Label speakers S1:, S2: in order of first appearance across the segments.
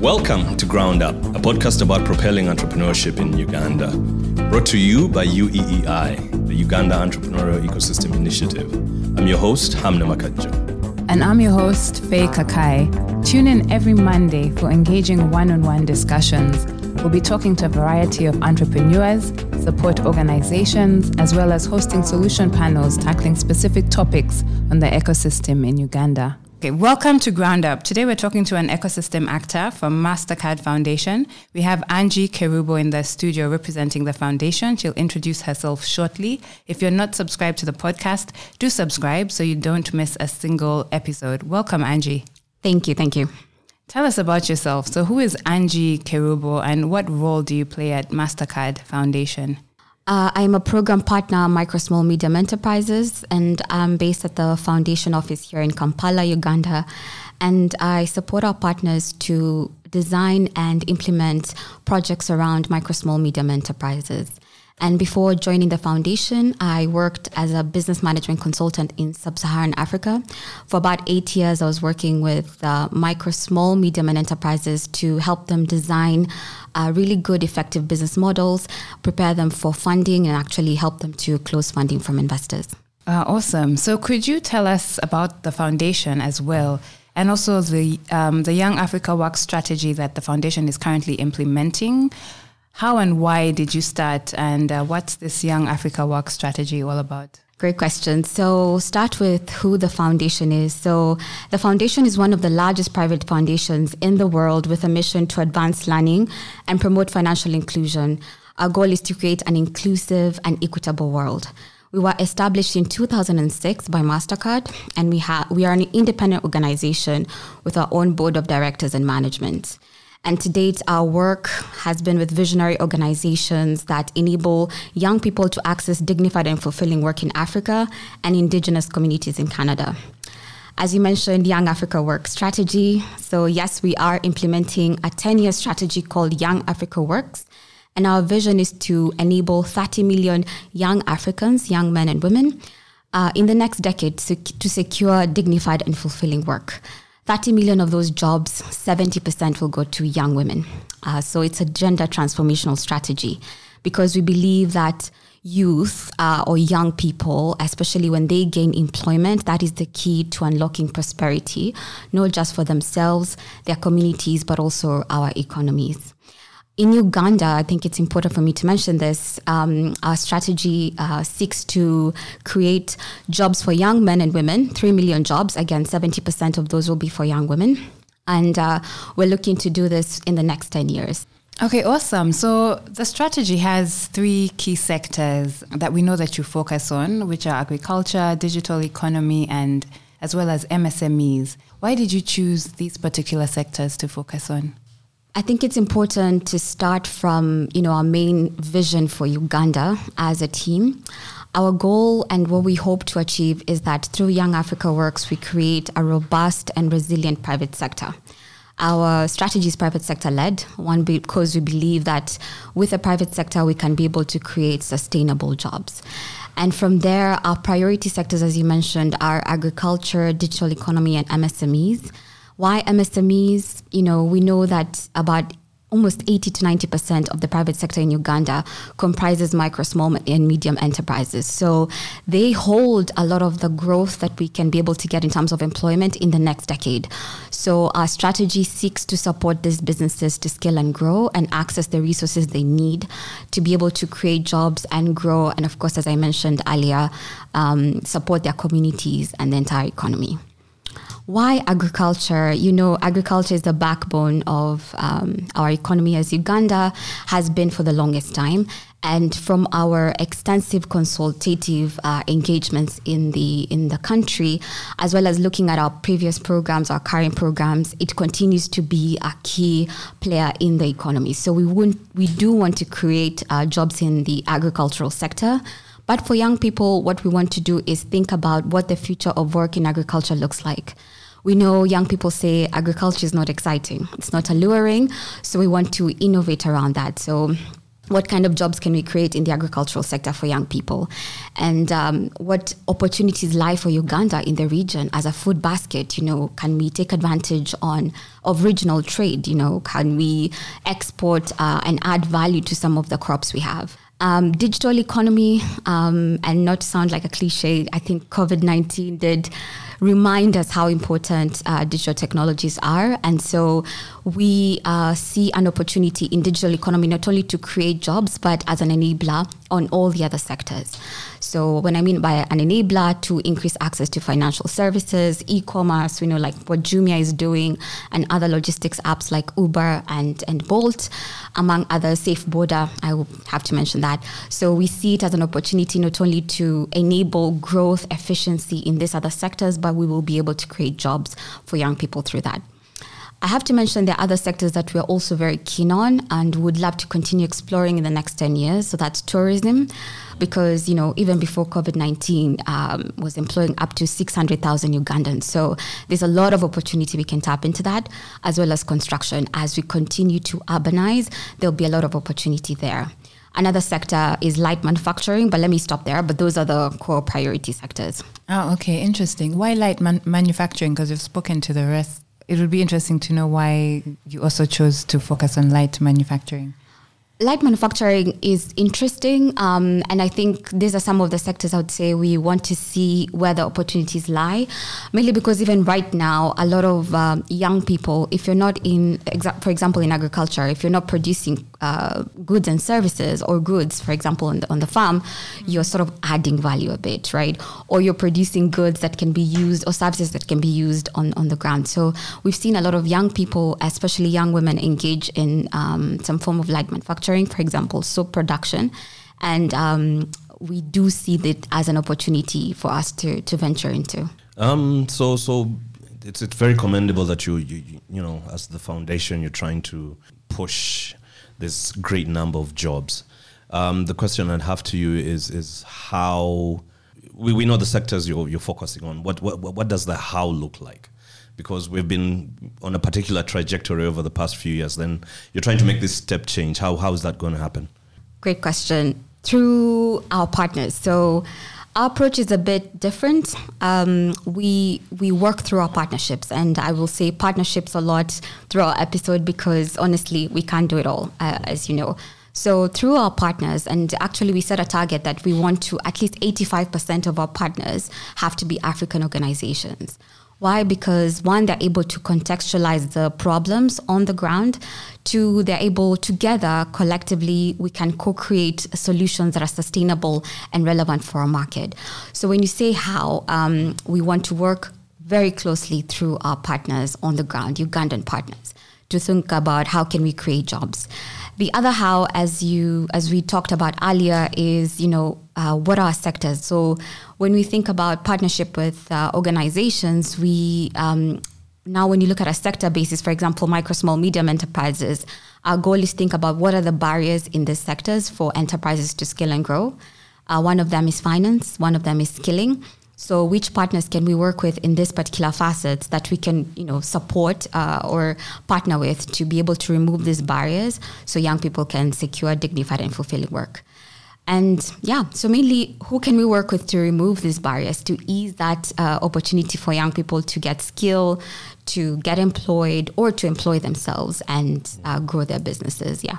S1: Welcome to Ground Up, a podcast about propelling entrepreneurship in Uganda. Brought to you by UEEI, the Uganda Entrepreneurial Ecosystem Initiative. I'm your host, Hamna Makajo.
S2: And I'm your host, Faye Kakai. Tune in every Monday for engaging one on one discussions. We'll be talking to a variety of entrepreneurs, support organizations, as well as hosting solution panels tackling specific topics on the ecosystem in Uganda. Okay, welcome to Ground Up. Today we're talking to an ecosystem actor from MasterCard Foundation. We have Angie Kerubo in the studio representing the foundation. She'll introduce herself shortly. If you're not subscribed to the podcast, do subscribe so you don't miss a single episode. Welcome, Angie.
S3: Thank you. Thank you.
S2: Tell us about yourself. So, who is Angie Kerubo and what role do you play at MasterCard Foundation?
S3: Uh, I'm a program partner at Micro Small Medium Enterprises, and I'm based at the foundation office here in Kampala, Uganda. And I support our partners to design and implement projects around micro, small, medium enterprises. And before joining the foundation, I worked as a business management consultant in sub Saharan Africa. For about eight years, I was working with uh, micro, small, medium, and enterprises to help them design uh, really good, effective business models, prepare them for funding, and actually help them to close funding from investors.
S2: Uh, awesome. So, could you tell us about the foundation as well? And also the um, the Young Africa Work strategy that the foundation is currently implementing. How and why did you start, and uh, what's this Young Africa Work strategy all about?
S3: Great question. So, start with who the foundation is. So, the foundation is one of the largest private foundations in the world with a mission to advance learning and promote financial inclusion. Our goal is to create an inclusive and equitable world. We were established in 2006 by MasterCard, and we, ha- we are an independent organization with our own board of directors and management. And to date, our work has been with visionary organizations that enable young people to access dignified and fulfilling work in Africa and indigenous communities in Canada. As you mentioned, Young Africa Work strategy. So, yes, we are implementing a 10 year strategy called Young Africa Works. And our vision is to enable 30 million young Africans, young men and women, uh, in the next decade to, to secure dignified and fulfilling work. 30 million of those jobs, 70% will go to young women. Uh, so it's a gender transformational strategy because we believe that youth uh, or young people, especially when they gain employment, that is the key to unlocking prosperity, not just for themselves, their communities, but also our economies in Uganda, I think it's important for me to mention this. Um, our strategy uh, seeks to create jobs for young men and women, 3 million jobs. Again, 70% of those will be for young women. And uh, we're looking to do this in the next 10 years.
S2: Okay, awesome. So the strategy has three key sectors that we know that you focus on, which are agriculture, digital economy, and as well as MSMEs. Why did you choose these particular sectors to focus on?
S3: I think it's important to start from, you know, our main vision for Uganda as a team. Our goal and what we hope to achieve is that through Young Africa Works, we create a robust and resilient private sector. Our strategy is private sector led, one because we believe that with the private sector, we can be able to create sustainable jobs. And from there, our priority sectors, as you mentioned, are agriculture, digital economy, and MSMEs. Why MSMEs? You know, we know that about almost 80 to 90% of the private sector in Uganda comprises micro, small, and medium enterprises. So they hold a lot of the growth that we can be able to get in terms of employment in the next decade. So our strategy seeks to support these businesses to scale and grow and access the resources they need to be able to create jobs and grow. And of course, as I mentioned earlier, um, support their communities and the entire economy. Why agriculture? You know, agriculture is the backbone of um, our economy as Uganda has been for the longest time. And from our extensive consultative uh, engagements in the in the country, as well as looking at our previous programs, our current programs, it continues to be a key player in the economy. So we want we do want to create uh, jobs in the agricultural sector. But for young people, what we want to do is think about what the future of work in agriculture looks like. We know young people say agriculture is not exciting, it's not alluring, so we want to innovate around that. So what kind of jobs can we create in the agricultural sector for young people? And um, what opportunities lie for uganda in the region as a food basket? You know can we take advantage on of regional trade? You know can we export uh, and add value to some of the crops we have? Um, digital economy um, and not sound like a cliche i think covid-19 did remind us how important uh, digital technologies are. And so we uh, see an opportunity in digital economy not only to create jobs, but as an enabler on all the other sectors. So when I mean by an enabler to increase access to financial services, e-commerce, we know like what Jumia is doing and other logistics apps like Uber and, and Bolt, among others, SafeBoda, I will have to mention that. So we see it as an opportunity not only to enable growth, efficiency in these other sectors, but we will be able to create jobs for young people through that. I have to mention there are other sectors that we're also very keen on and would love to continue exploring in the next 10 years. So that's tourism, because, you know, even before COVID 19 um, was employing up to 600,000 Ugandans. So there's a lot of opportunity we can tap into that, as well as construction. As we continue to urbanize, there'll be a lot of opportunity there. Another sector is light manufacturing, but let me stop there. But those are the core priority sectors.
S2: Oh, okay, interesting. Why light man- manufacturing? Because you've spoken to the rest it would be interesting to know why you also chose to focus on light manufacturing
S3: light manufacturing is interesting, um, and I think these are some of the sectors I would say we want to see where the opportunities lie. Mainly because even right now, a lot of um, young people, if you're not in, exa- for example, in agriculture, if you're not producing uh, goods and services or goods, for example, on the, on the farm, you're sort of adding value a bit, right? Or you're producing goods that can be used or services that can be used on, on the ground. So we've seen a lot of young people, especially young women, engage in um, some form of light manufacturing manufacturing, for example, soap production, and um, we do see that as an opportunity for us to to venture into.
S1: Um, so so it's it's very commendable that you you you know as the foundation you're trying to push this great number of jobs. Um, the question I'd have to you is is how we, we know the sectors you're, you're focusing on. What, what what does the how look like? Because we've been on a particular trajectory over the past few years. Then you're trying to make this step change. How how is that going to happen?
S3: Great question. Through our partners. So our approach is a bit different. Um, we we work through our partnerships, and I will say partnerships a lot through our episode because honestly, we can't do it all, uh, as you know. So through our partners, and actually we set a target that we want to at least 85% of our partners have to be African organizations. Why? Because one, they're able to contextualize the problems on the ground. Two, they're able together, collectively, we can co create solutions that are sustainable and relevant for our market. So when you say how, um, we want to work very closely through our partners on the ground, Ugandan partners, to think about how can we create jobs. The other how, as you as we talked about earlier, is you know uh, what are sectors. So when we think about partnership with uh, organizations, we um, now when you look at a sector basis, for example, micro, small, medium enterprises, our goal is think about what are the barriers in these sectors for enterprises to scale and grow. Uh, one of them is finance. One of them is skilling. So, which partners can we work with in this particular facets that we can, you know, support uh, or partner with to be able to remove these barriers so young people can secure dignified and fulfilling work. And yeah, so mainly, who can we work with to remove these barriers to ease that uh, opportunity for young people to get skill, to get employed, or to employ themselves and uh, grow their businesses? Yeah.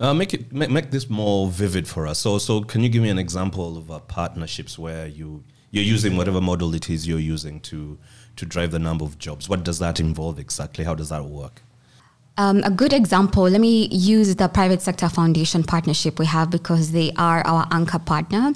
S1: Uh, make it make, make this more vivid for us. So, so can you give me an example of uh, partnerships where you you're using whatever model it is you're using to to drive the number of jobs. What does that involve exactly? How does that work?
S3: Um, a good example, let me use the Private Sector Foundation partnership we have because they are our anchor partner.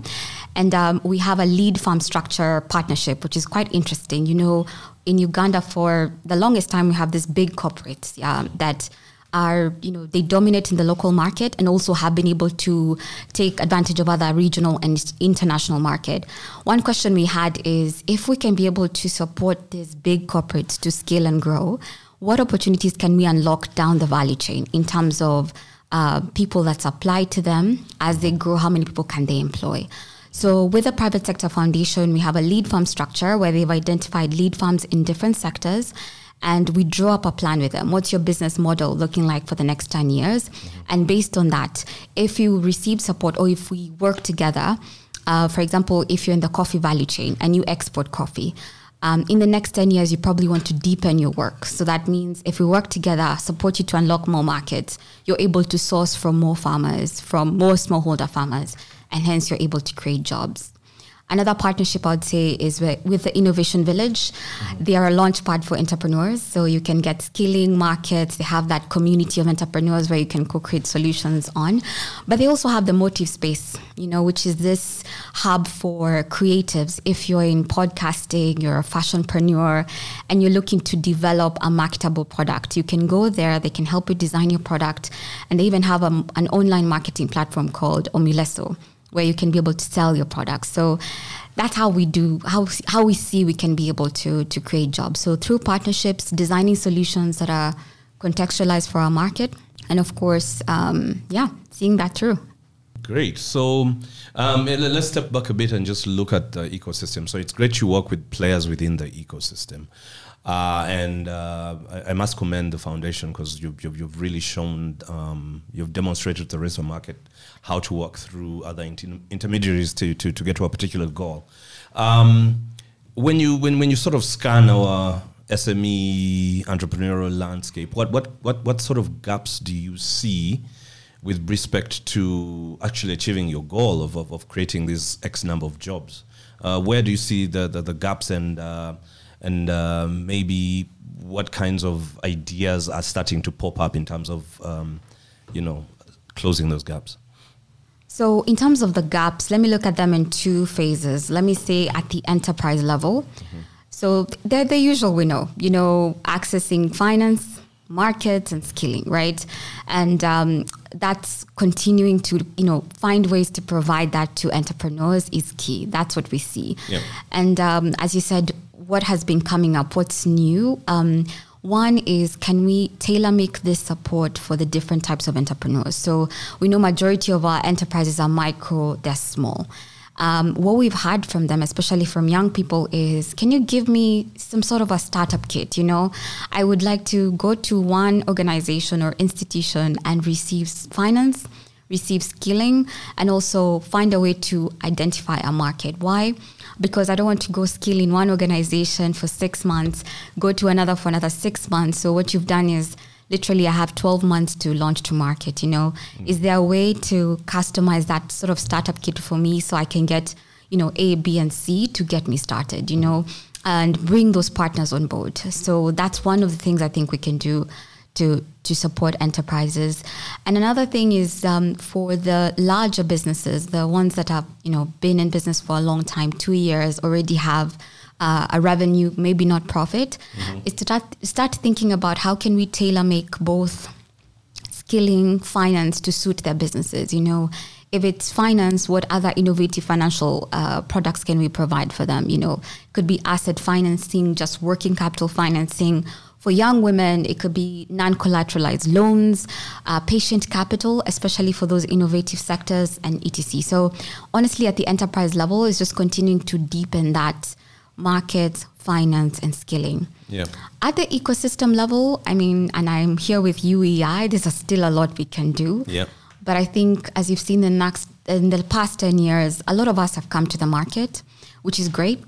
S3: And um, we have a lead firm structure partnership, which is quite interesting. You know, in Uganda, for the longest time, we have these big corporates yeah, that are you know they dominate in the local market and also have been able to take advantage of other regional and international market. One question we had is if we can be able to support these big corporates to scale and grow what opportunities can we unlock down the value chain in terms of uh, people that supply to them as they grow how many people can they employ? So, with the private sector foundation, we have a lead firm structure where they've identified lead firms in different sectors and we draw up a plan with them. What's your business model looking like for the next 10 years? Mm-hmm. And based on that, if you receive support or if we work together, uh, for example, if you're in the coffee value chain and you export coffee, um, in the next 10 years, you probably want to deepen your work. So that means if we work together, support you to unlock more markets, you're able to source from more farmers, from more smallholder farmers, and hence you're able to create jobs. Another partnership I would say is with, with the Innovation Village. Mm-hmm. They are a launch pad for entrepreneurs. So you can get skilling markets. They have that community of entrepreneurs where you can co-create solutions on. But they also have the motive space, you know, which is this hub for creatives. If you're in podcasting, you're a fashionpreneur, and you're looking to develop a marketable product, you can go there. They can help you design your product. And they even have a, an online marketing platform called Omileso where you can be able to sell your products. So that's how we do how how we see we can be able to to create jobs. So through partnerships, designing solutions that are contextualized for our market, and of course, um, yeah, seeing that through.
S1: Great. So um, let's step back a bit and just look at the ecosystem. So it's great you work with players within the ecosystem. Uh, and uh, I, I, must commend the foundation because you've, you've, you've, really shown, um, you've demonstrated to the the market how to work through other inter- intermediaries to, to, to get to a particular goal. Um, when, you, when, when you sort of scan our SME entrepreneurial landscape, what, what, what, what sort of gaps do you see with respect to actually achieving your goal of, of, of creating this X number of jobs? Uh, where do you see the, the, the gaps and uh, and um, maybe what kinds of ideas are starting to pop up in terms of um, you know closing those gaps?
S3: So in terms of the gaps let me look at them in two phases. Let me say at the enterprise level. Mm-hmm. so they're the usual we know you know accessing finance markets and skilling right? And um, that's continuing to you know find ways to provide that to entrepreneurs is key. That's what we see. Yeah. and um, as you said what has been coming up, what's new. Um, one is can we tailor make this support for the different types of entrepreneurs? So we know majority of our enterprises are micro, they're small. Um, what we've had from them, especially from young people, is can you give me some sort of a startup kit? You know, I would like to go to one organization or institution and receive finance, receive skilling, and also find a way to identify a market. Why? because I don't want to go skill in one organization for six months, go to another for another six months. So what you've done is literally I have 12 months to launch to market, you know. Mm. Is there a way to customize that sort of startup kit for me so I can get, you know, A, B, and C to get me started, you know, and bring those partners on board. So that's one of the things I think we can do to to support enterprises. And another thing is um, for the larger businesses, the ones that have you know been in business for a long time, two years, already have uh, a revenue, maybe not profit, mm-hmm. is to start, start thinking about how can we tailor make both skilling finance to suit their businesses. You know, if it's finance, what other innovative financial uh, products can we provide for them? You know, could be asset financing, just working capital financing for young women, it could be non collateralized loans, uh, patient capital, especially for those innovative sectors, and etc. So, honestly, at the enterprise level, it's just continuing to deepen that market, finance, and skilling.
S1: Yeah.
S3: At the ecosystem level, I mean, and I'm here with UEI, there's still a lot we can do.
S1: Yeah.
S3: But I think, as you've seen in the, next, in the past 10 years, a lot of us have come to the market, which is great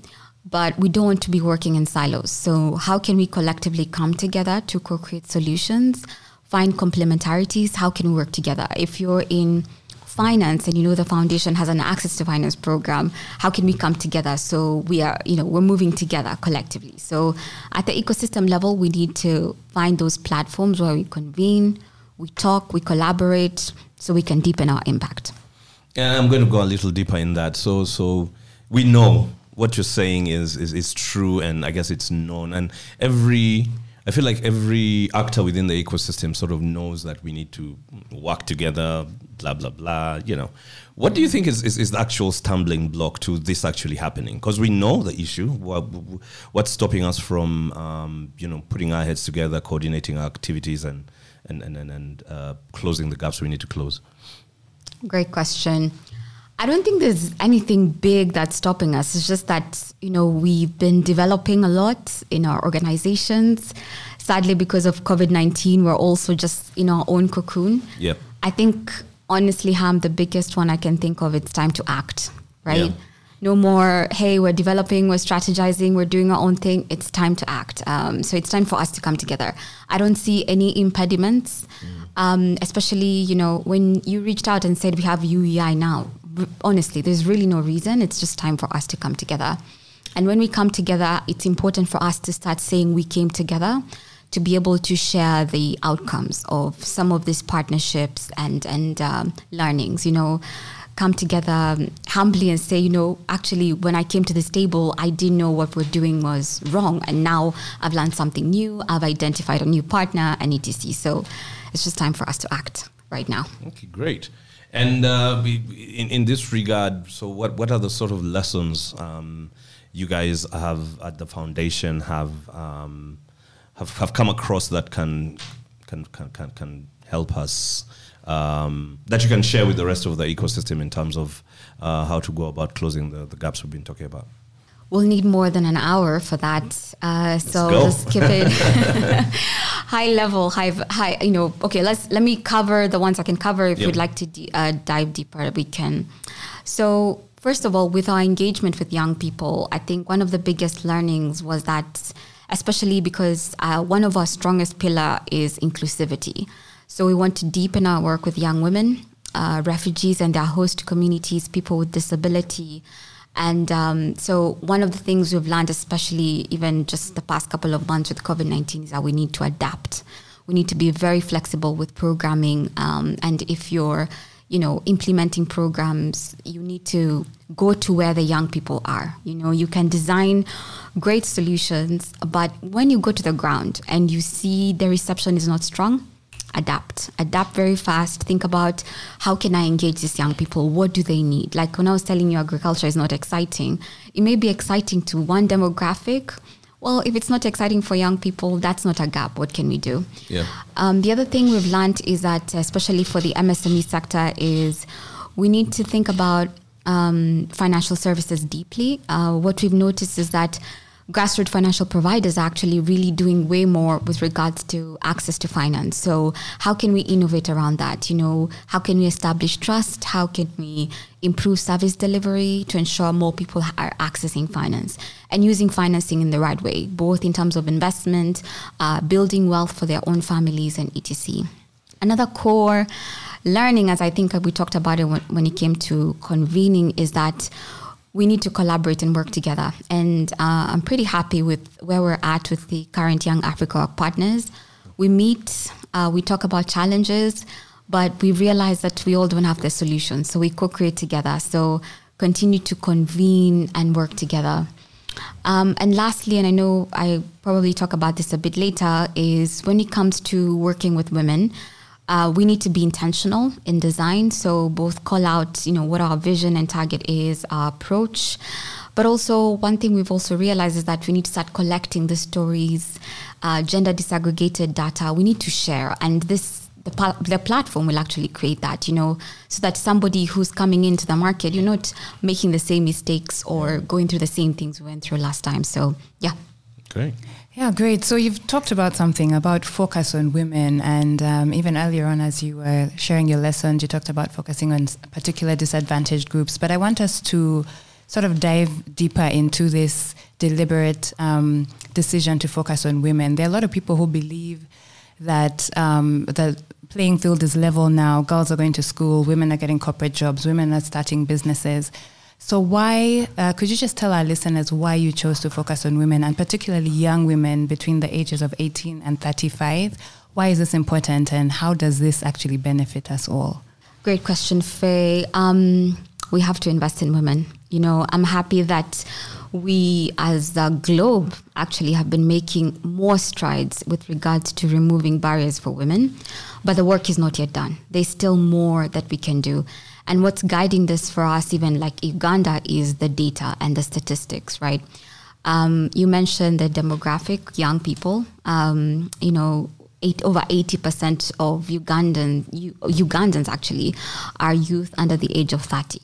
S3: but we don't want to be working in silos. So, how can we collectively come together to co create solutions, find complementarities? How can we work together? If you're in finance and you know the foundation has an access to finance program how can we come together so we are you know we're moving together collectively so at the ecosystem level we need to find those platforms where we convene we talk we collaborate so we can deepen our impact
S1: and i'm going to go a little deeper in that so so we know what you're saying is, is is true, and I guess it's known. And every I feel like every actor within the ecosystem sort of knows that we need to work together, blah blah blah. You know, what do you think is, is, is the actual stumbling block to this actually happening? Because we know the issue. What, what's stopping us from, um, you know, putting our heads together, coordinating our activities, and and and and, and uh, closing the gaps we need to close?
S3: Great question. I don't think there's anything big that's stopping us. It's just that, you know, we've been developing a lot in our organizations. Sadly, because of COVID 19, we're also just in our own cocoon.
S1: Yep.
S3: I think, honestly, Ham, the biggest one I can think of, it's time to act, right?
S1: Yeah.
S3: No more, hey, we're developing, we're strategizing, we're doing our own thing. It's time to act. Um, so it's time for us to come together. I don't see any impediments, um, especially, you know, when you reached out and said we have UEI now. Honestly, there's really no reason. It's just time for us to come together. And when we come together, it's important for us to start saying we came together to be able to share the outcomes of some of these partnerships and and um, learnings. You know, come together um, humbly and say, you know, actually, when I came to this table, I didn't know what we're doing was wrong, and now I've learned something new. I've identified a new partner, and etc. So it's just time for us to act right now.
S1: Okay, great. And uh, in, in this regard, so what, what are the sort of lessons um, you guys have at the foundation have, um, have have come across that can can can can, can help us um, that you can share with the rest of the ecosystem in terms of uh, how to go about closing the, the gaps we've been talking about?
S3: We'll need more than an hour for that. Uh, so let's keep it high level, high, high. You know, okay. Let's let me cover the ones I can cover. If
S1: Yep.
S3: you'd like to uh, dive deeper, we can. So first of all, with our engagement with young people, I think one of the biggest learnings was that, especially because uh, one of our strongest pillar is inclusivity. So we want to deepen our work with young women, uh, refugees and their host communities, people with disability. And um, so, one of the things we've learned, especially even just the past couple of months with COVID 19, is that we need to adapt. We need to be very flexible with programming. Um, and if you're, you know, implementing programs, you need to go to where the young people are. You know, you can design great solutions, but when you go to the ground and you see the reception is not strong, adapt adapt very fast. Think about how can i engage these young people? What do they need? Like when i was telling you agriculture is not exciting it may be exciting to one demographic. Well if it's not exciting for young people that's not a gap. What can we do?
S1: Yeah.
S3: um, the other thing we've learned is that especially for the msme sector is we need to think about um, financial services deeply. Uh, what we've noticed is that grassroots financial providers are actually really doing way more with regards to access to finance. So how can we innovate around that? You know, how can we establish trust? How can we improve service delivery to ensure more people are accessing finance and using financing in the right way, both in terms of investment, uh, building wealth for their own families, and etc. Another core learning, as I think we talked about it when, when it came to convening, is that we need to collaborate and work together. And uh, I'm pretty happy with where we're at with the current Young Africa partners. We meet, uh, we talk about challenges, but we realize that we all don't have the solution. So we co create together. So continue to convene and work together. Um, and lastly, and I know I probably talk about this a bit later, is when it comes to working with women, uh, we need to be intentional in design. So both call out, you know, what our vision and target is, our approach. But also, one thing we've also realized is that we need to start collecting the stories, uh, gender disaggregated data. We need to share, and this the, the platform will actually create that, you know, so that somebody who's coming into the market, you're not making the same mistakes or going through the same things we went through last time. So, yeah.
S1: Great.
S2: Yeah, great. So you've talked about something about focus on women, and um, even earlier on, as you were sharing your lessons, you talked about focusing on particular disadvantaged groups. But I want us to sort of dive deeper into this deliberate um, decision to focus on women. There are a lot of people who believe that um, the playing field is level now. Girls are going to school, women are getting corporate jobs, women are starting businesses. So, why uh, could you just tell our listeners why you chose to focus on women and particularly young women between the ages of 18 and 35? Why is this important and how does this actually benefit us all?
S3: Great question, Faye. Um, we have to invest in women. You know, I'm happy that we as a globe actually have been making more strides with regards to removing barriers for women, but the work is not yet done. There's still more that we can do. And what's guiding this for us, even like Uganda, is the data and the statistics, right? Um, you mentioned the demographic, young people. Um, you know, eight, over 80% of Ugandan, U, Ugandans actually are youth under the age of 30.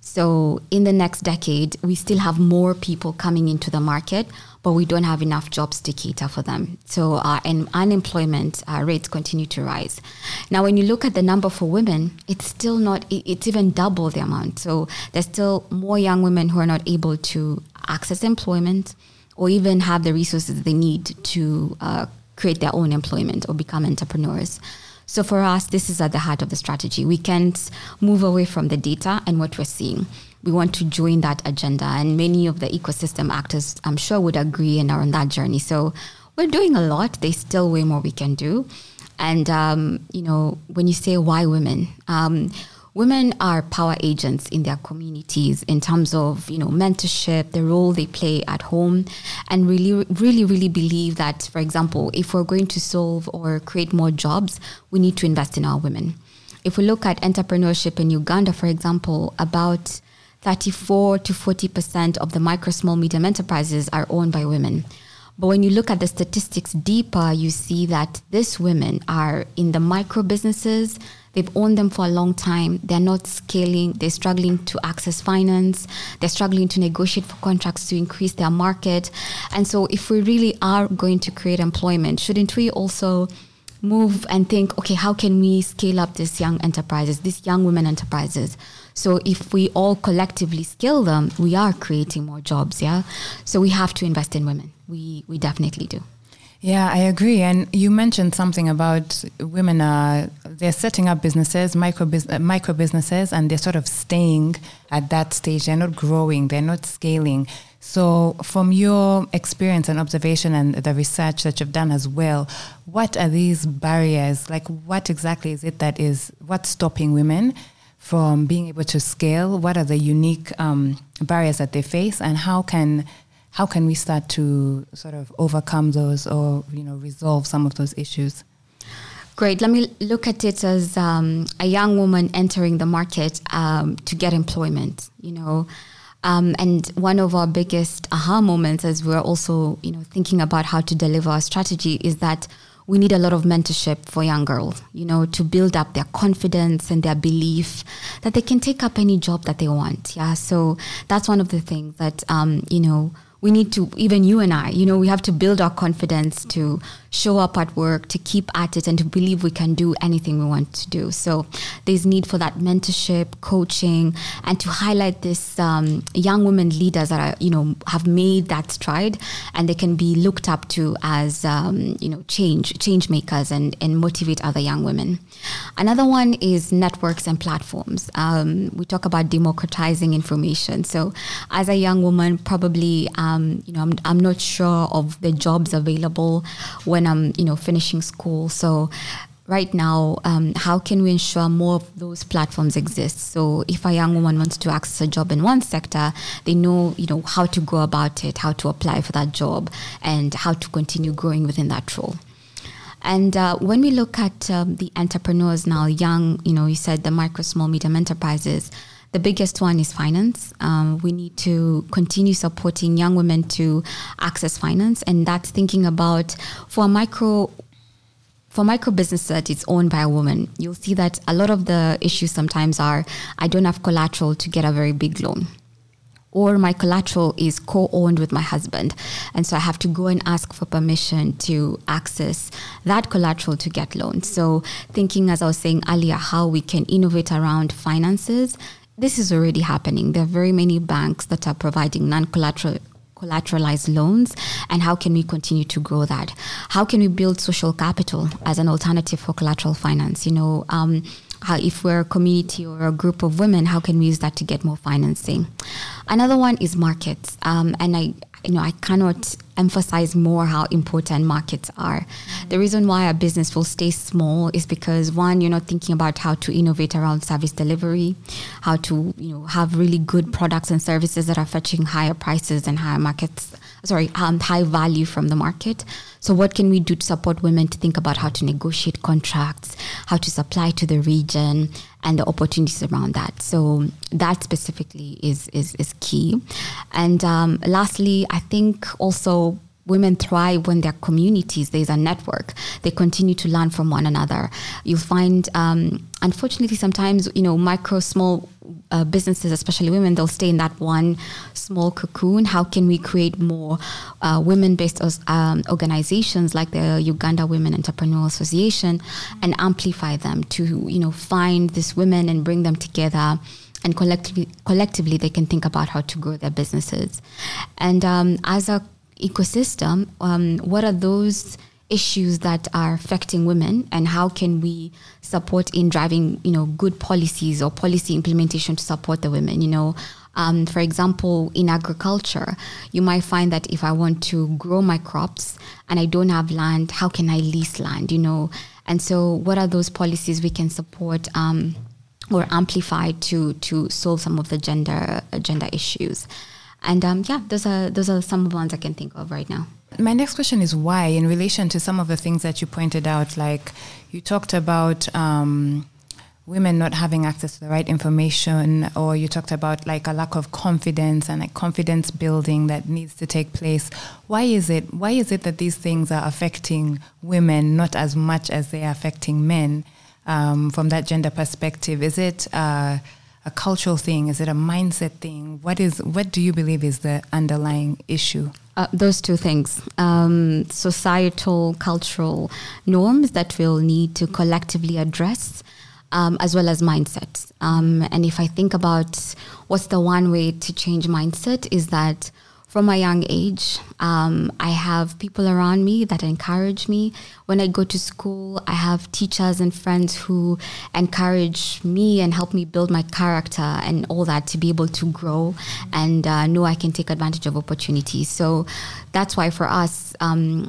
S3: So in the next decade, we still have more people coming into the market, but we don't have enough jobs to cater for them. So our un- unemployment uh, rates continue to rise. Now, when you look at the number for women, it's still not, it's even double the amount. So there's still more young women who are not able to access employment or even have the resources they need to uh, create their own employment or become entrepreneurs. So for us, this is at the heart of the strategy. We can't move away from the data and what we're seeing. We want to join that agenda, and many of the ecosystem actors, I'm sure, would agree and are on that journey. So we're doing a lot. There's still way more we can do. And um, you know, when you say why women, um, women are power agents in their communities in terms of you know mentorship the role they play at home and really really really believe that for example if we're going to solve or create more jobs we need to invest in our women if we look at entrepreneurship in uganda for example about 34 to 40% of the micro small medium enterprises are owned by women but when you look at the statistics deeper you see that these women are in the micro businesses They've owned them for a long time. They're not scaling. They're struggling to access finance. They're struggling to negotiate for contracts to increase their market. And so, if we really are going to create employment, shouldn't we also move and think, okay, how can we scale up these young enterprises, these young women enterprises? So if we all collectively scale them, we are creating more jobs, yeah? So we have to invest in women. We we definitely do.
S2: Yeah, I agree. And you mentioned something about women are they're setting up businesses, micro uh, micro businesses, and they're sort of staying at that stage. They're not growing. They're not scaling. So, from your experience and observation and the research that you've done as well, what are these barriers? Like, what exactly is it that is what's stopping women from being able to scale? What are the unique um, barriers that they face, and how can how can we start to sort of overcome those or you know resolve some of those issues
S3: great let me look at it as um, a young woman entering the market um, to get employment you know um, and one of our biggest aha moments as we're also you know thinking about how to deliver our strategy is that we need a lot of mentorship for young girls, you know, to build up their confidence and their belief that they can take up any job that they want. Yeah. So that's one of the things that, um, you know, we need to even you and I, you know, we have to build our confidence to show up at work, to keep at it, and to believe we can do anything we want to do. So there's need for that mentorship, coaching, and to highlight this um, young women leaders that are, you know, have made that stride, and they can be looked up to as, um, you know, change change makers and and motivate other young women. Another one is networks and platforms. Um, we talk about democratizing information. So as a young woman, probably, um, you know, I'm, I'm not sure of the jobs available when when I'm, you know, finishing school. So right now, um, how can we ensure more of those platforms exist? So if a young woman wants to access a job in one sector, they know, you know, how to go about it, how to apply for that job, and how to continue growing within that role. And uh, when we look at um, the entrepreneurs now, young, you know, you said the micro, small, medium enterprises, the biggest one is finance. Um, we need to continue supporting young women to access finance, and that's thinking about for a micro for micro business that is owned by a woman, you'll see that a lot of the issues sometimes are I don't have collateral to get a very big loan. Or my collateral is co owned with my husband. And so I have to go and ask for permission to access that collateral to get loans. So, thinking, as I was saying earlier, how we can innovate around finances this is already happening. There are very many banks that are providing non collateral collateralized loans and how can we continue to grow that? How can we build social capital as an alternative for collateral finance? You know um, how if we're a community or a group of women how can we use that to get more financing? Another one is markets. Um, and i you know, I cannot emphasize more how important markets are. Mm-hmm. The reason why a business will stay small is because one, you're not thinking about how to innovate around service delivery, how to, you know, have really good products and services that are fetching higher prices and higher markets, sorry, um, high value from the market. So what can we do to support women to think about how to negotiate contracts, how to supply to the region, and the opportunities around that. So that specifically is is, is key. And um, lastly, I think also women thrive when their communities there's a network. They continue to learn from one another. You'll find um, unfortunately sometimes you know micro small uh, businesses especially women they'll stay in that one small cocoon. How can we create more uh, women-based um, organizations like the uganda women entrepreneurial association and amplify them to you know find these women and bring them together and collectively, collectively they can think about how to grow their businesses. And um, as a ecosystem, um, what are those issues that are affecting women, and how can we support in driving, you know, good policies or policy implementation to support the women? You know, um, for example, in agriculture, you might find that if I want to grow my crops and I don't have land, how can I lease land? You know, and so what are those policies we can support? Um, or amplify to to solve some of the gender gender issues. And um, yeah, those are those are some of the ones I can think of right now.
S2: My next question is why, in relation to some of the things that you pointed out, like you talked about um, women not having access to the right information, or you talked about like a lack of confidence and like confidence building that needs to take place. Why is it? Why is it that these things are affecting women not as much as they are affecting men? Um, from that gender perspective, is it? Uh, a cultural thing? Is it a mindset thing? What is what do you believe is the underlying issue?
S3: Uh, those two things um, societal, cultural norms that we'll need to collectively address, um, as well as mindset. Um, and if I think about what's the one way to change mindset, is that from a young age. Um, I have people around me that encourage me. When I go to school, I have teachers and friends who encourage me and help me build my character and all that to be able to grow and uh, know I can take advantage of opportunities. So that's why for us, um,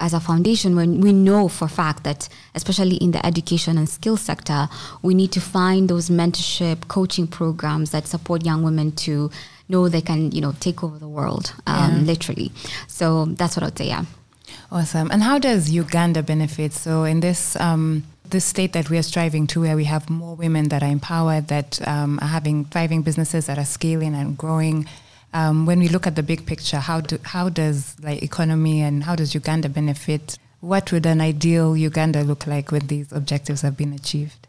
S3: as a foundation, when we know for a fact that, especially in the education and skill sector, we need to find those mentorship, coaching programs that support young women to know they can, you know, take over the world, um, yeah. literally. So that's what I'd say. Yeah.
S2: Awesome. And how does Uganda benefit? So in this um, this state that we are striving to, where we have more women that are empowered, that um, are having thriving businesses that are scaling and growing. Um, when we look at the big picture, how do how does like economy and how does Uganda benefit? What would an ideal Uganda look like when these objectives have been achieved?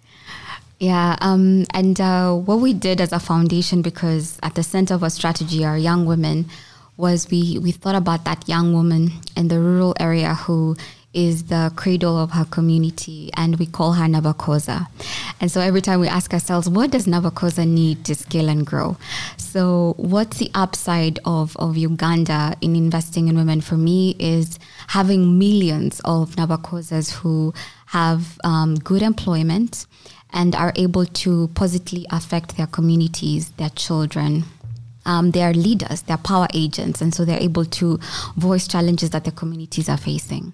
S3: Yeah, um, and uh, what we did as a foundation, because at the center of our strategy are young women, was we, we thought about that young woman in the rural area who is the cradle of her community, and we call her Nabakoza. And so every time we ask ourselves, what does Nabakoza need to scale and grow? So, what's the upside of, of Uganda in investing in women? For me, is having millions of Nabakozas who have um, good employment and are able to positively affect their communities, their children. Um, they are leaders, they're power agents, and so they're able to voice challenges that the communities are facing.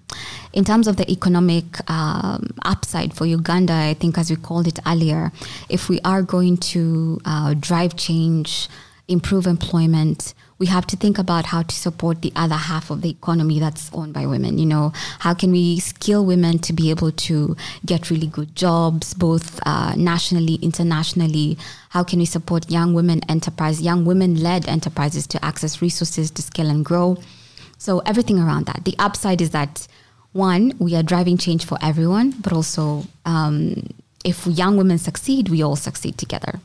S3: In terms of the economic um, upside for Uganda, I think, as we called it earlier, if we are going to uh, drive change, improve employment, we have to think about how to support the other half of the economy that's owned by women. You know, how can we skill women to be able to get really good jobs, both uh, nationally, internationally? How can we support young women enterprise, young women-led enterprises to access resources to scale and grow? So everything around that. The upside is that one, we are driving change for everyone, but also um, if young women succeed, we all succeed together.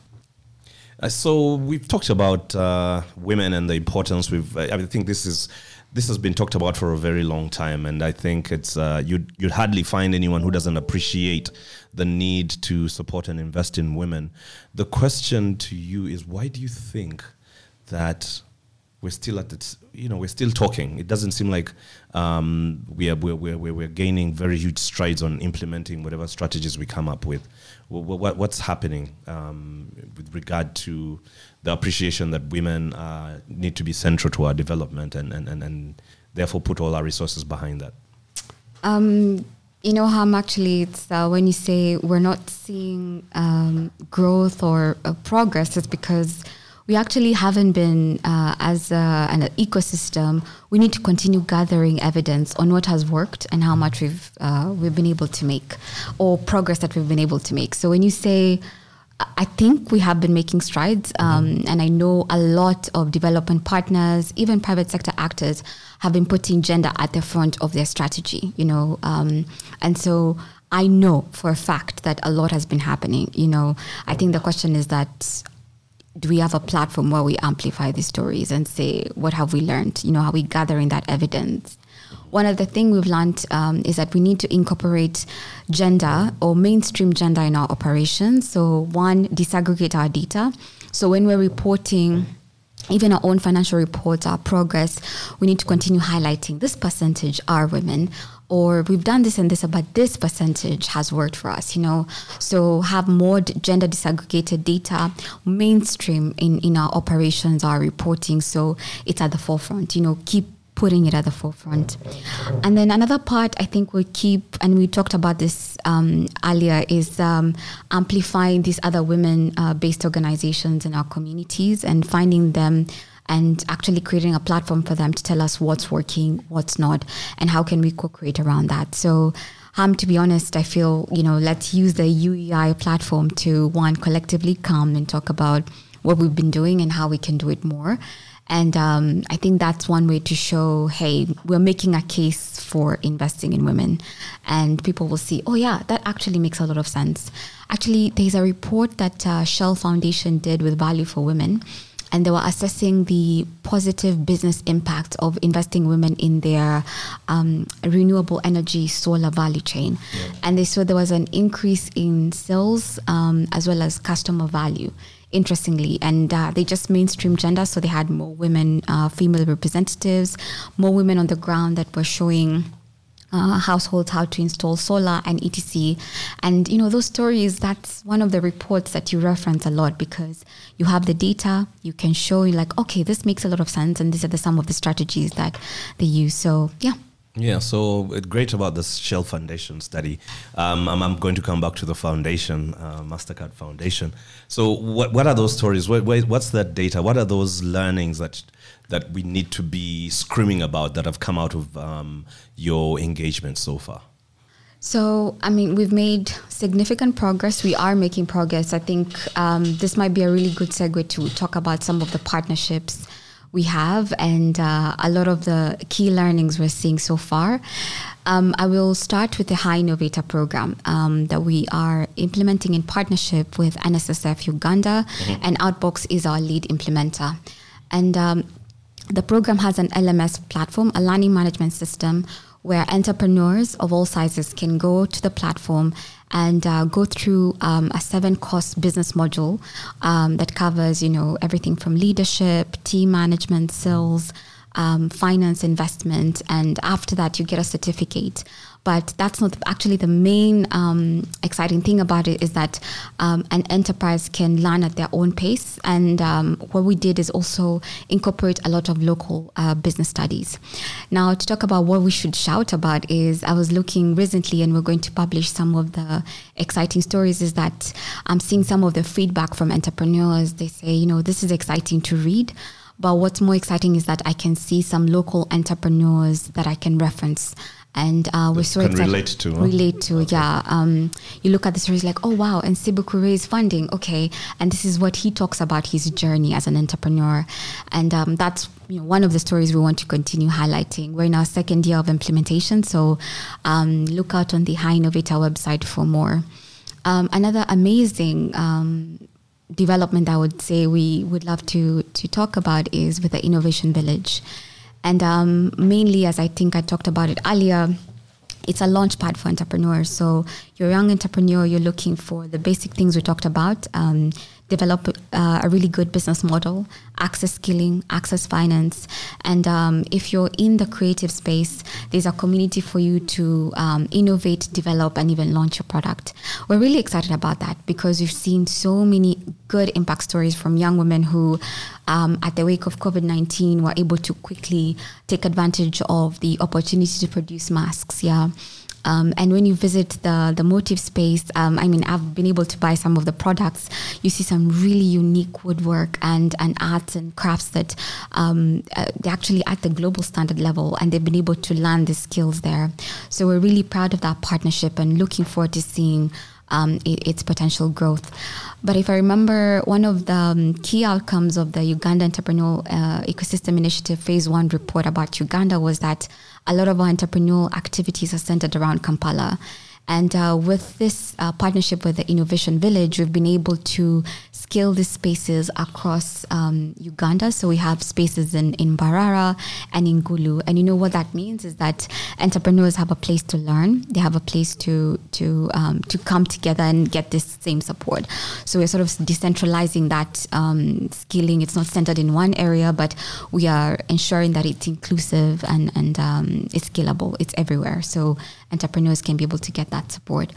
S1: Uh, so we've talked about uh, women and the importance. We've I think this is this has been talked about for a very long time, and I think it's uh, you'd you'd hardly find anyone who doesn't appreciate the need to support and invest in women. The question to you is, why do you think that we're still at it? You know, we're still talking. It doesn't seem like um, we are we're, we're, we're gaining very huge strides on implementing whatever strategies we come up with what, what's happening um, with regard to the appreciation that women uh, need to be central to our development and, and, and, and therefore put all our resources behind that?
S3: Um, you know, Ham, actually, it's uh, when you say we're not seeing um, growth or uh, progress, it's because we actually haven't been, uh, as a, an ecosystem, we need to continue gathering evidence on what has worked and how much we've, uh, we've been able to make or progress that we've been able to make. So when you say I think we have been making strides, um, mm-hmm. and I know a lot of development partners, even private sector actors, have been putting gender at the front of their strategy. You know, um, and so I know for a fact that a lot has been happening. You know, I think the question is that do we have a platform where we amplify these stories and say what have we learned? You know, are we gathering that evidence? One of the things we've learned um, is that we need to incorporate gender or mainstream gender in our operations. So, one, disaggregate our data. So, when we're reporting, even our own financial reports, our progress, we need to continue highlighting this percentage are women, or we've done this and this, but this percentage has worked for us, you know. So have more gender disaggregated data, mainstream in, in our operations, our reporting, so it's at the forefront, you know, keep putting it at the forefront. And then another part I think we keep, and we talked about this um, earlier, is um, amplifying these other women uh, based organizations in our communities and finding them and actually creating a platform for them to tell us what's working, what's not, and how can we co-create around that. So um, to be honest, I feel, you know, let's use the UEI platform to one, collectively come and talk about what we've been doing and how we can do it more. And um, I think that's one way to show, hey, we're making a case for investing in women. And people will see, oh, yeah, that actually makes a lot of sense. Actually, there's a report that uh, Shell Foundation did with Value for Women and they were assessing the positive business impact of investing women in their um, renewable energy solar value chain. Yeah. And they saw there was an increase in sales um, as well as customer value interestingly. And uh, they just mainstream gender, so they had more women, uh, female representatives, more women on the ground that were showing. Uh, households how to install solar and etc and you know those stories that's one of the reports that you reference a lot because you have the data you can show you like okay this makes a lot of sense and these are the some of the strategies that they use so yeah
S1: yeah, so great about this Shell Foundation study. Um, I'm, I'm, going to come back to the foundation, uh, Mastercard Foundation. So, what what are those stories? What, what's that data? What are those learnings that that we need to be screaming about that have come out of um, your engagement so far?
S3: So, I mean, we've made significant progress. We are making progress. I think um, this might be a really good segue to talk about some of the partnerships we have and uh, a lot of the key learnings we're seeing so far. Um, I will start with the Hi-Innovator program um, that we are implementing in partnership with NSSF Uganda, mm-hmm. and Outbox is our lead implementer. And um, the program has an LMS platform, a learning management system, where entrepreneurs of all sizes can go to the platform and uh, go through um, a seven course business module um, that covers you know everything from leadership team management sales um, finance investment and after that you get a certificate but that's not actually the main um, exciting thing about it is that um, an enterprise can learn at their own pace. And um, what we did is also incorporate a lot of local uh, business studies. Now, to talk about what we should shout about is I was looking recently, and we're going to publish some of the exciting stories. Is that I'm seeing some of the feedback from entrepreneurs. They say, you know, this is exciting to read. But what's more exciting is that I can see some local entrepreneurs that I can reference and uh, we're so excited.
S1: relate to huh?
S3: relate to okay. yeah um, you look at the stories like oh wow and Sibuku raised funding okay and this is what he talks about his journey as an entrepreneur and um, that's you know, one of the stories we want to continue highlighting we're in our second year of implementation so um, look out on the hi-innovator website for more um, another amazing um, development I would say we would love to to talk about is with the innovation village and um, mainly, as I think I talked about it earlier, it's a launch pad for entrepreneurs. So you're a young entrepreneur, you're looking for the basic things we talked about. Um, develop uh, a really good business model, access skilling, access finance. And um, if you're in the creative space, there's a community for you to um, innovate, develop, and even launch your product. We're really excited about that because we've seen so many good impact stories from young women who, um, at the wake of COVID 19, were able to quickly take advantage of the opportunity to produce masks. Yeah. Um, and when you visit the the Motiv space, um, I mean, I've been able to buy some of the products. You see some really unique woodwork and and arts and crafts that um, uh, they're actually at the global standard level, and they've been able to learn the skills there. So we're really proud of that partnership and looking forward to seeing um, it, its potential growth. But if I remember, one of the um, key outcomes of the Uganda Entrepreneurial uh, Ecosystem Initiative Phase One report about Uganda was that a lot of our entrepreneurial activities are centered around Kampala. And uh, with this uh, partnership with the Innovation Village, we've been able to scale these spaces across um, Uganda. So we have spaces in, in Mbarara and in Gulu. And you know what that means is that entrepreneurs have a place to learn. They have a place to to um, to come together and get this same support. So we're sort of decentralizing that um, skilling. It's not centered in one area, but we are ensuring that it's inclusive and and um, it's scalable. It's everywhere. So entrepreneurs can be able to get that support.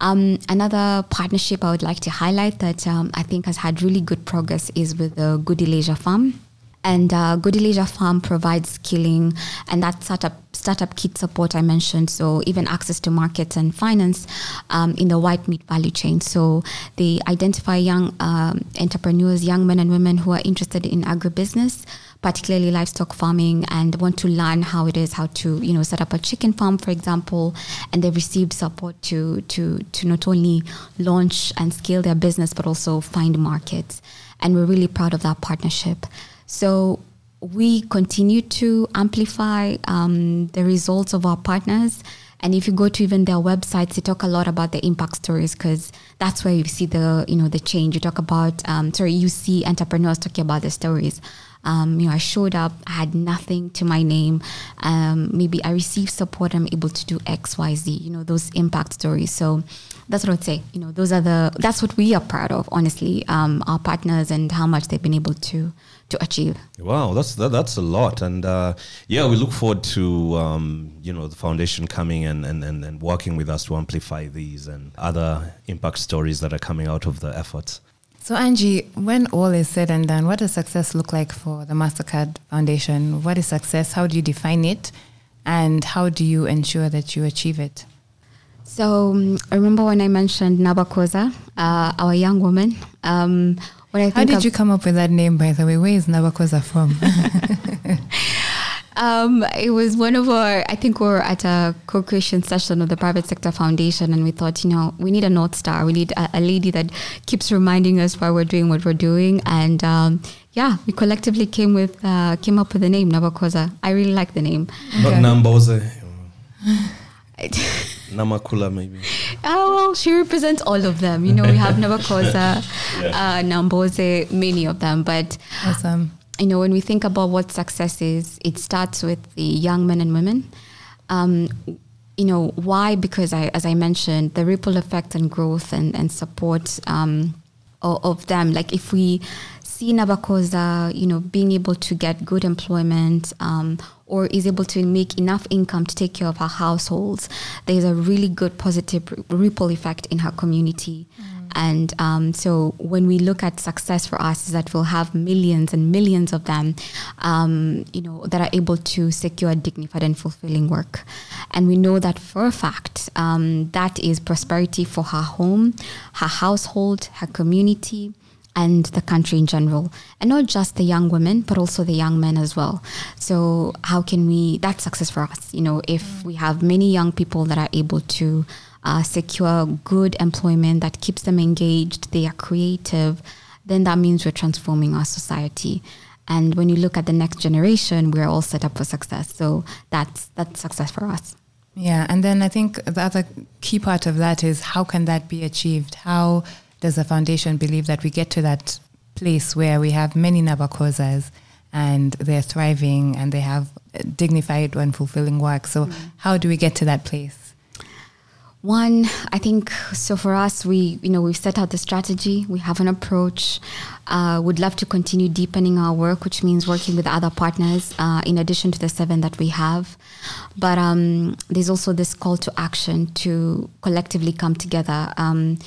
S3: Um, another partnership I would like to highlight that um, I think has had really good progress is with the Gudie Leisure Farm. And uh, Gudie Leisure Farm provides skilling and that startup startup kit support I mentioned. So even access to markets and finance um, in the white meat value chain. So they identify young um, entrepreneurs, young men and women who are interested in agribusiness particularly livestock farming and want to learn how it is how to you know set up a chicken farm for example and they've received support to to to not only launch and scale their business but also find markets and we're really proud of that partnership so we continue to amplify um, the results of our partners and if you go to even their websites, they talk a lot about the impact stories because that's where you see the you know the change. You talk about um, sorry, you see entrepreneurs talking about the stories. Um, you know, I showed up, I had nothing to my name. Um, maybe I received support, I'm able to do X, Y, Z, you know, those impact stories. So that's what I would say. You know, those are the, that's what we are proud of, honestly, um, our partners and how much they've been able to, to achieve.
S1: Wow, that's that, that's a lot, and uh, yeah, we look forward to um, you know the foundation coming and, and, and, and working with us to amplify these and other impact stories that are coming out of the efforts.
S2: So, Angie, when all is said and done, what does success look like for the MasterCard Foundation? What is success? How do you define it? And how do you ensure that you achieve it?
S3: So, um, remember when I mentioned Nabakoza, uh, our young woman? Um,
S2: what I how did you come up with that name, by the way? Where is Nabakoza from?
S3: Um, it was one of our, I think we are at a co creation session of the Private Sector Foundation, and we thought, you know, we need a North Star. We need a, a lady that keeps reminding us why we're doing what we're doing. And um, yeah, we collectively came with uh, came up with the name Nabakoza. I really like the name.
S1: Not okay. Namboze. Namakula, maybe.
S3: Oh, well, she represents all of them. You know, we have Nabakoza, yeah. uh, Namboze, many of them. But awesome you know, when we think about what success is, it starts with the young men and women. Um, you know, why? Because I, as I mentioned, the ripple effect and growth and, and support um, of, them. Like if we see Nabakoza, you know, being able to get good employment um, or is able to make enough income to take care of her households, there's a really good positive ripple effect in her community. Mm. And um, so when we look at success for us, is that we'll have millions and millions of them, um, you know, that are able to secure dignified and fulfilling work. And we know that for a fact, um, that is prosperity for her home, her household, her community, and the country in general. And not just the young women, but also the young men as well. So how can we, that's success for us, you know, if we have many young people that are able to uh, secure good employment that keeps them engaged, they are creative, then that means we're transforming our society. And when you look at the next generation, we're all set up for success. So that's that's success for us.
S2: Yeah, and then I think the other key part of that is how can that be achieved? How does the foundation believe that we get to that place where we have many Nabakozas and they're thriving and they have dignified and fulfilling work? So, mm-hmm. how do we get to that place?
S3: One, I think so for us, we you know we've set out the strategy, we have an approach. Uh, would love to continue deepening our work, which means working with other partners uh, in addition to the seven that we have. But um, there's also this call to action to collectively come together. Um,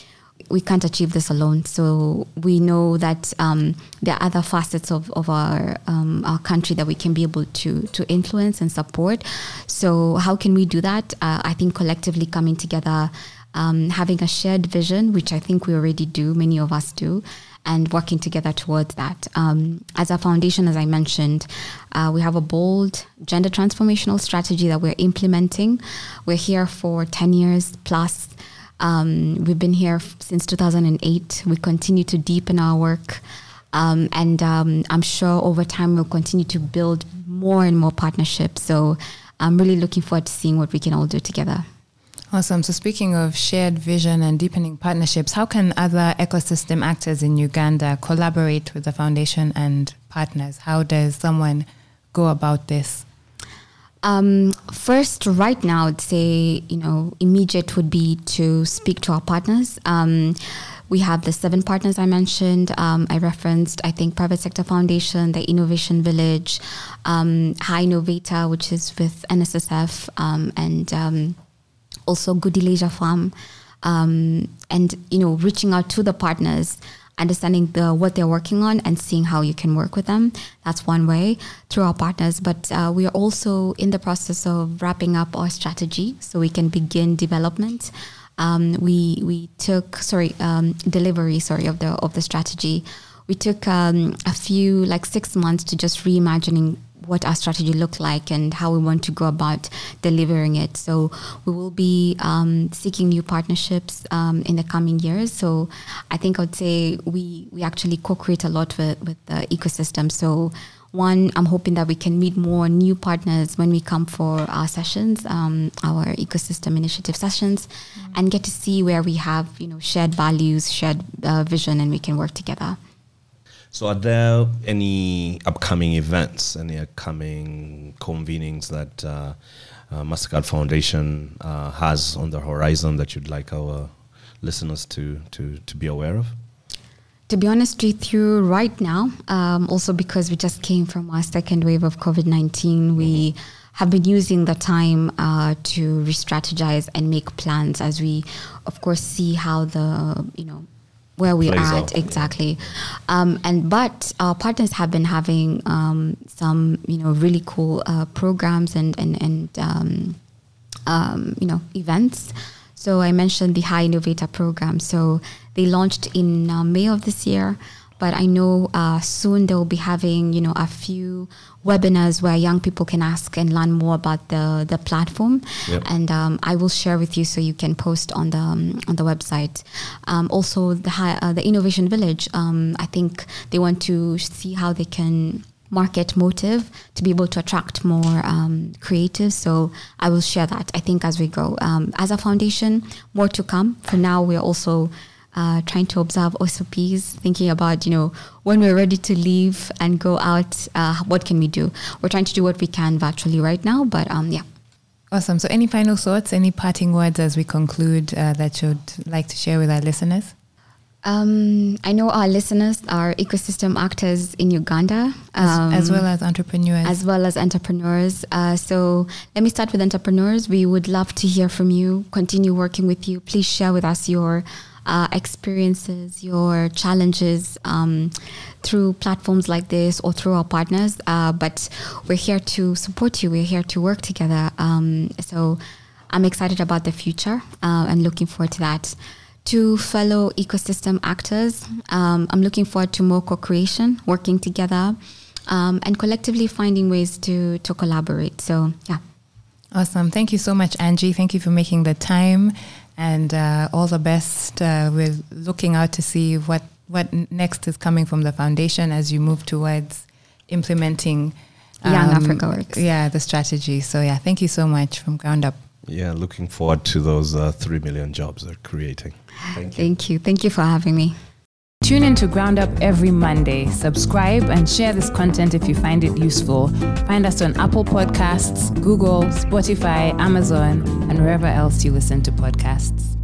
S3: we can't achieve this alone. So we know that um, there are other facets of, of our um, our country that we can be able to to influence and support. So how can we do that? Uh, I think collectively coming together, um, having a shared vision, which I think we already do, many of us do. And working together towards that. Um, as a foundation, as I mentioned, uh, we have a bold gender transformational strategy that we're implementing. We're here for 10 years plus Um, we've been here since 2008. We continue to deepen our work. Um, and um, I'm sure over time we'll continue to build more and more partnerships. So I'm really looking forward to seeing what we can all do together.
S2: Awesome. So, speaking of shared vision and deepening partnerships, how can other ecosystem actors in Uganda collaborate with the foundation and partners? How does someone go about this?
S3: Um, first, right now, I'd say you know immediate would be to speak to our partners. Um, we have the seven partners I mentioned. Um, I referenced, I think, Private Sector Foundation, the Innovation Village, um, Hi-Innovator, which is with NSSF, um, and um, also Gudie Leisure Farm, and you know, reaching out to the partners, understanding the what they're working on, and seeing how you can work with them. That's one way through our partners. But uh, we are also in the process of wrapping up our strategy, so we can begin development. Um, we we took sorry um, delivery sorry of the of the strategy. We took um, a few like six months to just reimagining what our strategy looked like and how we want to go about delivering it. So we will be um, seeking new partnerships um, in the coming years. So I think I would say we we actually co-create a lot with with the ecosystem. So one, I'm hoping that we can meet more new partners when we come for our sessions, um, our ecosystem initiative sessions, mm-hmm. and get to see where we have you know shared values, shared uh, vision, and we can work together.
S1: So, are there any upcoming events, any upcoming convenings that uh, uh, Mastercard Foundation uh, has on the horizon that you'd like our listeners to, to, to be aware of?
S3: To be honest with you, right now, um, also because we just came from our second wave of COVID 19, we mm-hmm. have been using the time uh, to re strategize and make plans as we, of course, see how the, you know, where we are at exactly. Um, and but our partners have been having um, some you know really cool uh, programs and and, and um, um you know events. So i mentioned the hi-innovator program. So they launched in uh, may of this year but I know uh, soon they'll be having, you know, a few webinars where young people can ask and learn more about the the platform. Yep. And um, I will share with you so you can post on the um, on the website. Um, also, the high, uh, the Innovation Village. Um, I think they want to see how they can market Motiv to be able to attract more um, creatives. So I will share that. I think as we go, um, as a foundation, more to come. For now, we're also uh, trying to observe SOPs, thinking about, you know, when we're ready to leave and go out, uh, what can we do? We're trying to do what we can virtually right now, but um, yeah.
S2: Awesome. So, any final thoughts, any parting words as we conclude uh, that you'd like to share with our listeners?
S3: Um, I know our listeners are ecosystem actors in Uganda,
S2: um, as, as, well as entrepreneurs.
S3: As well as entrepreneurs. Uh, so let me start with entrepreneurs. We would love to hear from you. Continue working with you. Please share with us your uh, experiences, your challenges um, through platforms like this or through our partners. Uh, but we're here to support you. We're here to work together. Um, so I'm excited about the future uh, and looking forward to that. To fellow ecosystem actors, um, I'm looking forward to more co-creation, working together, um, and collectively finding ways to to collaborate. So yeah.
S2: Awesome. Thank you so much, Angie. Thank you for making the time and uh, all the best. Uh, we're looking out to see what what next is coming from the foundation as you move towards implementing
S3: um, Young Africa Works.
S2: Yeah, the strategy. So yeah, thank you so much from ground up.
S1: Yeah, looking forward to those uh, three million jobs they're creating.
S3: Thank you. Thank you. Thank you for having me.
S2: Tune in to Ground Up every Monday. Subscribe and share this content if you find it useful. Find us on Apple Podcasts, Google, Spotify, Amazon, and wherever else you listen to podcasts.